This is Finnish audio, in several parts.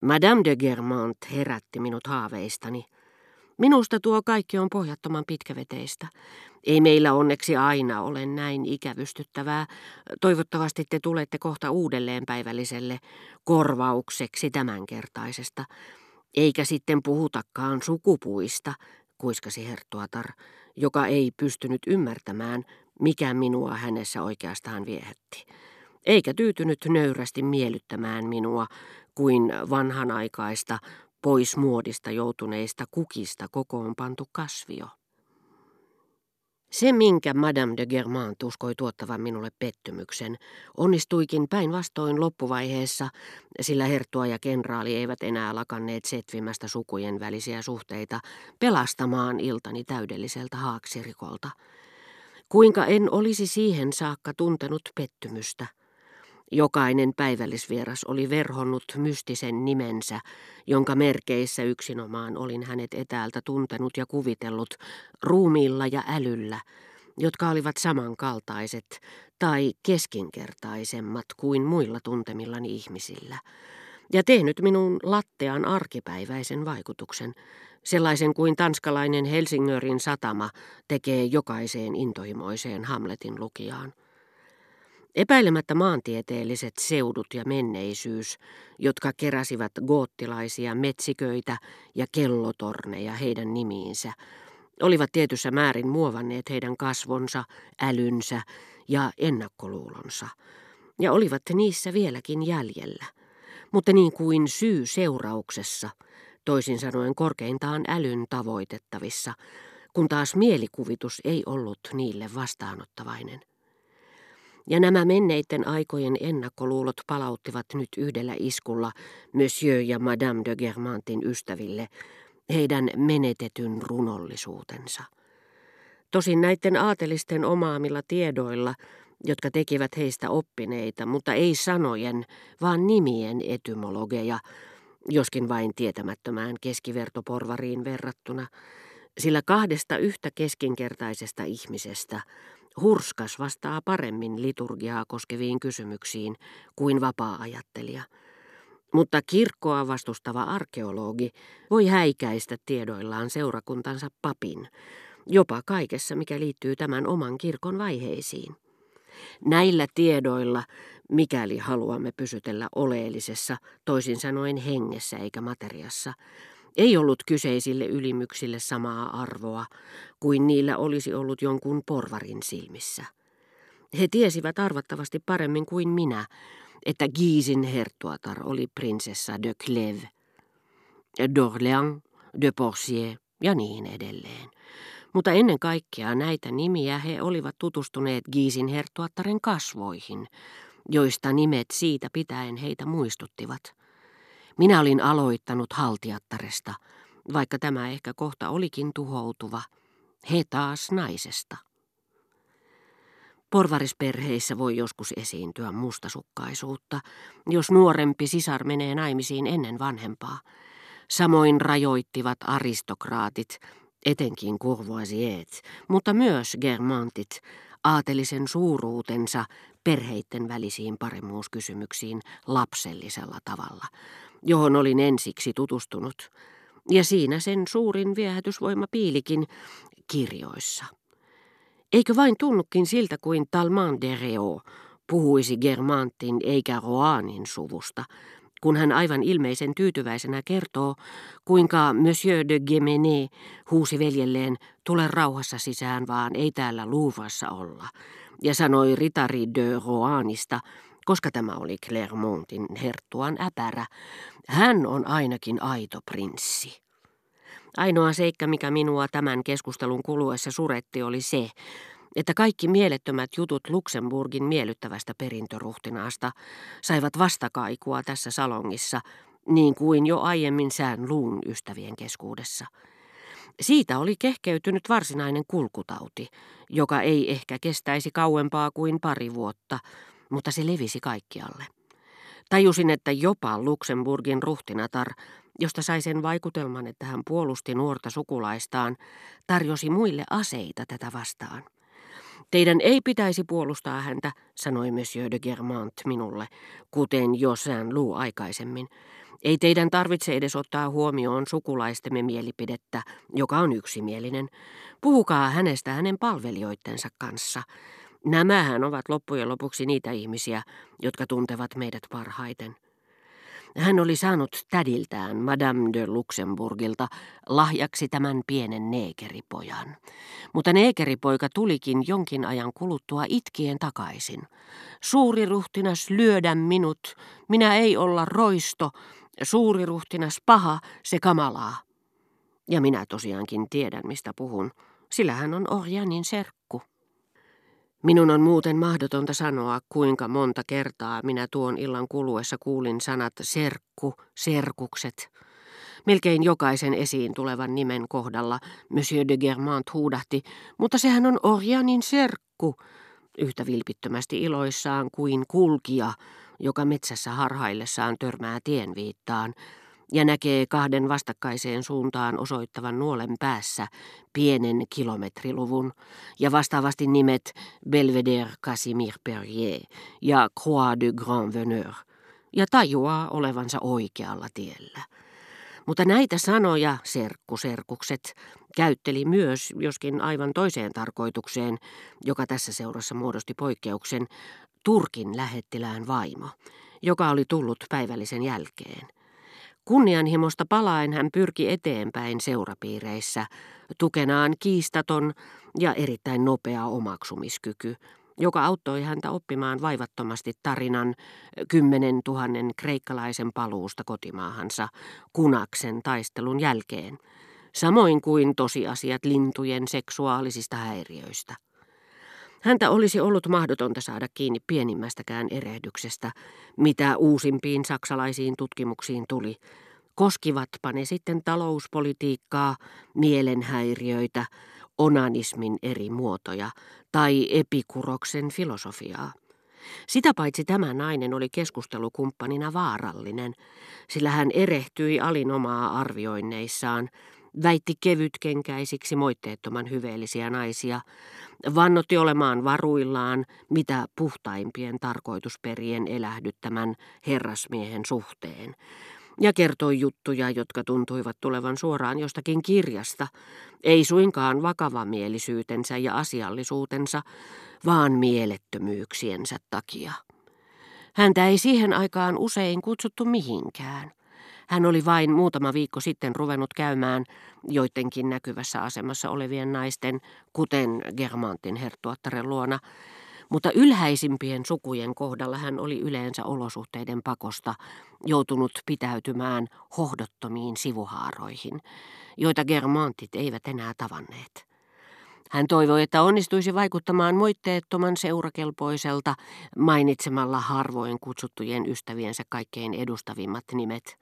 Madame de Germant herätti minut haaveistani. Minusta tuo kaikki on pohjattoman pitkäveteistä. Ei meillä onneksi aina ole näin ikävystyttävää. Toivottavasti te tulette kohta uudelleen päivälliselle korvaukseksi tämänkertaisesta. Eikä sitten puhutakaan sukupuista, kuiskasi Herttuatar, joka ei pystynyt ymmärtämään, mikä minua hänessä oikeastaan viehätti. Eikä tyytynyt nöyrästi miellyttämään minua kuin vanhanaikaista, pois muodista joutuneista kukista kokoonpantu kasvio. Se, minkä Madame de Germant uskoi tuottavan minulle pettymyksen, onnistuikin päinvastoin loppuvaiheessa, sillä herttua ja kenraali eivät enää lakanneet setvimästä sukujen välisiä suhteita pelastamaan iltani täydelliseltä haaksirikolta. Kuinka en olisi siihen saakka tuntenut pettymystä – Jokainen päivällisvieras oli verhonnut mystisen nimensä, jonka merkeissä yksinomaan olin hänet etäältä tuntenut ja kuvitellut ruumiilla ja älyllä, jotka olivat samankaltaiset tai keskinkertaisemmat kuin muilla tuntemillani ihmisillä, ja tehnyt minun lattean arkipäiväisen vaikutuksen, sellaisen kuin tanskalainen Helsingörin satama tekee jokaiseen intohimoiseen Hamletin lukijaan. Epäilemättä maantieteelliset seudut ja menneisyys, jotka keräsivät goottilaisia metsiköitä ja kellotorneja heidän nimiinsä, olivat tietyssä määrin muovanneet heidän kasvonsa, älynsä ja ennakkoluulonsa, ja olivat niissä vieläkin jäljellä. Mutta niin kuin syy seurauksessa, toisin sanoen korkeintaan älyn tavoitettavissa, kun taas mielikuvitus ei ollut niille vastaanottavainen. Ja nämä menneiden aikojen ennakkoluulot palauttivat nyt yhdellä iskulla Monsieur ja Madame de Germantin ystäville heidän menetetyn runollisuutensa. Tosin näiden aatelisten omaamilla tiedoilla, jotka tekivät heistä oppineita, mutta ei sanojen, vaan nimien etymologeja, joskin vain tietämättömään keskivertoporvariin verrattuna, sillä kahdesta yhtä keskinkertaisesta ihmisestä – Hurskas vastaa paremmin liturgiaa koskeviin kysymyksiin kuin vapaa-ajattelija. Mutta kirkkoa vastustava arkeologi voi häikäistä tiedoillaan seurakuntansa papin, jopa kaikessa, mikä liittyy tämän oman kirkon vaiheisiin. Näillä tiedoilla, mikäli haluamme pysytellä oleellisessa, toisin sanoen hengessä eikä materiassa, ei ollut kyseisille ylimyksille samaa arvoa kuin niillä olisi ollut jonkun porvarin silmissä. He tiesivät arvattavasti paremmin kuin minä, että Giisin herttuatar oli prinsessa de Clèves, d'Orléans, de Porcier ja niin edelleen. Mutta ennen kaikkea näitä nimiä he olivat tutustuneet Giisin herttuattaren kasvoihin, joista nimet siitä pitäen heitä muistuttivat – minä olin aloittanut haltiattaresta, vaikka tämä ehkä kohta olikin tuhoutuva. He taas naisesta. Porvarisperheissä voi joskus esiintyä mustasukkaisuutta, jos nuorempi sisar menee naimisiin ennen vanhempaa. Samoin rajoittivat aristokraatit, etenkin courvoisiet, mutta myös germantit, aatelisen suuruutensa perheitten välisiin paremmuuskysymyksiin lapsellisella tavalla, johon olin ensiksi tutustunut, ja siinä sen suurin viehätysvoima piilikin kirjoissa. Eikö vain tunnukin siltä kuin Talman de Reo puhuisi Germantin eikä Roanin suvusta, kun hän aivan ilmeisen tyytyväisenä kertoo, kuinka Monsieur de Gemene huusi veljelleen, tule rauhassa sisään, vaan ei täällä Louvrassa olla, ja sanoi ritari de Roanista, koska tämä oli Clermontin herttuan äpärä, hän on ainakin aito prinssi. Ainoa seikka, mikä minua tämän keskustelun kuluessa suretti, oli se, että kaikki mielettömät jutut Luxemburgin miellyttävästä perintöruhtinaasta saivat vastakaikua tässä salongissa, niin kuin jo aiemmin sään luun ystävien keskuudessa. Siitä oli kehkeytynyt varsinainen kulkutauti, joka ei ehkä kestäisi kauempaa kuin pari vuotta, mutta se levisi kaikkialle. Tajusin, että jopa Luxemburgin ruhtinatar, josta sai sen vaikutelman, että hän puolusti nuorta sukulaistaan, tarjosi muille aseita tätä vastaan. Teidän ei pitäisi puolustaa häntä, sanoi Monsieur de Germant minulle, kuten jo Saint Lou aikaisemmin. Ei teidän tarvitse edes ottaa huomioon sukulaistemme mielipidettä, joka on yksimielinen. Puhukaa hänestä hänen palvelijoittensa kanssa. Nämähän ovat loppujen lopuksi niitä ihmisiä, jotka tuntevat meidät parhaiten. Hän oli saanut tädiltään Madame de Luxemburgilta lahjaksi tämän pienen neekeripojan. Mutta neekeripoika tulikin jonkin ajan kuluttua itkien takaisin. Suuri ruhtinas lyödä minut, minä ei olla roisto, suuri ruhtinas paha, se kamalaa. Ja minä tosiaankin tiedän, mistä puhun, sillä hän on Orjanin serkku. Minun on muuten mahdotonta sanoa, kuinka monta kertaa minä tuon illan kuluessa kuulin sanat serkku, serkukset. Melkein jokaisen esiin tulevan nimen kohdalla Monsieur de Germant huudahti, mutta sehän on Orjanin serkku, yhtä vilpittömästi iloissaan kuin kulkija, joka metsässä harhaillessaan törmää tienviittaan, ja näkee kahden vastakkaiseen suuntaan osoittavan nuolen päässä pienen kilometriluvun ja vastaavasti nimet Belvedere Casimir Perrier ja Croix de Grand Veneur ja tajuaa olevansa oikealla tiellä. Mutta näitä sanoja serkkuserkukset käytteli myös, joskin aivan toiseen tarkoitukseen, joka tässä seurassa muodosti poikkeuksen, Turkin lähettilään vaimo, joka oli tullut päivällisen jälkeen – Kunnianhimosta palaen hän pyrki eteenpäin seurapiireissä, tukenaan kiistaton ja erittäin nopea omaksumiskyky, joka auttoi häntä oppimaan vaivattomasti tarinan kymmenen tuhannen kreikkalaisen paluusta kotimaahansa kunaksen taistelun jälkeen, samoin kuin tosiasiat lintujen seksuaalisista häiriöistä. Häntä olisi ollut mahdotonta saada kiinni pienimmästäkään erehdyksestä, mitä uusimpiin saksalaisiin tutkimuksiin tuli. Koskivatpa ne sitten talouspolitiikkaa, mielenhäiriöitä, onanismin eri muotoja tai epikuroksen filosofiaa. Sitä paitsi tämä nainen oli keskustelukumppanina vaarallinen, sillä hän erehtyi alinomaa arvioinneissaan – väitti kevytkenkäisiksi moitteettoman hyveellisiä naisia, vannotti olemaan varuillaan mitä puhtaimpien tarkoitusperien elähdyttämän herrasmiehen suhteen, ja kertoi juttuja, jotka tuntuivat tulevan suoraan jostakin kirjasta, ei suinkaan vakavamielisyytensä ja asiallisuutensa, vaan mielettömyyksiensä takia. Häntä ei siihen aikaan usein kutsuttu mihinkään. Hän oli vain muutama viikko sitten ruvennut käymään joidenkin näkyvässä asemassa olevien naisten, kuten Germantin herttuattaren luona, mutta ylhäisimpien sukujen kohdalla hän oli yleensä olosuhteiden pakosta joutunut pitäytymään hohdottomiin sivuhaaroihin, joita Germantit eivät enää tavanneet. Hän toivoi, että onnistuisi vaikuttamaan moitteettoman seurakelpoiselta mainitsemalla harvoin kutsuttujen ystäviensä kaikkein edustavimmat nimet –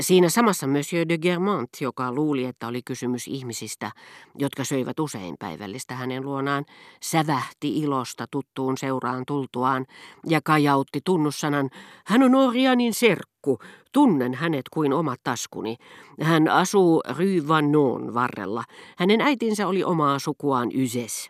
Siinä samassa Monsieur de Germant, joka luuli, että oli kysymys ihmisistä, jotka söivät usein päivällistä hänen luonaan, sävähti ilosta tuttuun seuraan tultuaan ja kajautti tunnussanan, hän on Orianin serkku, tunnen hänet kuin omat taskuni. Hän asuu Rue Vannon varrella. Hänen äitinsä oli omaa sukuaan Yses.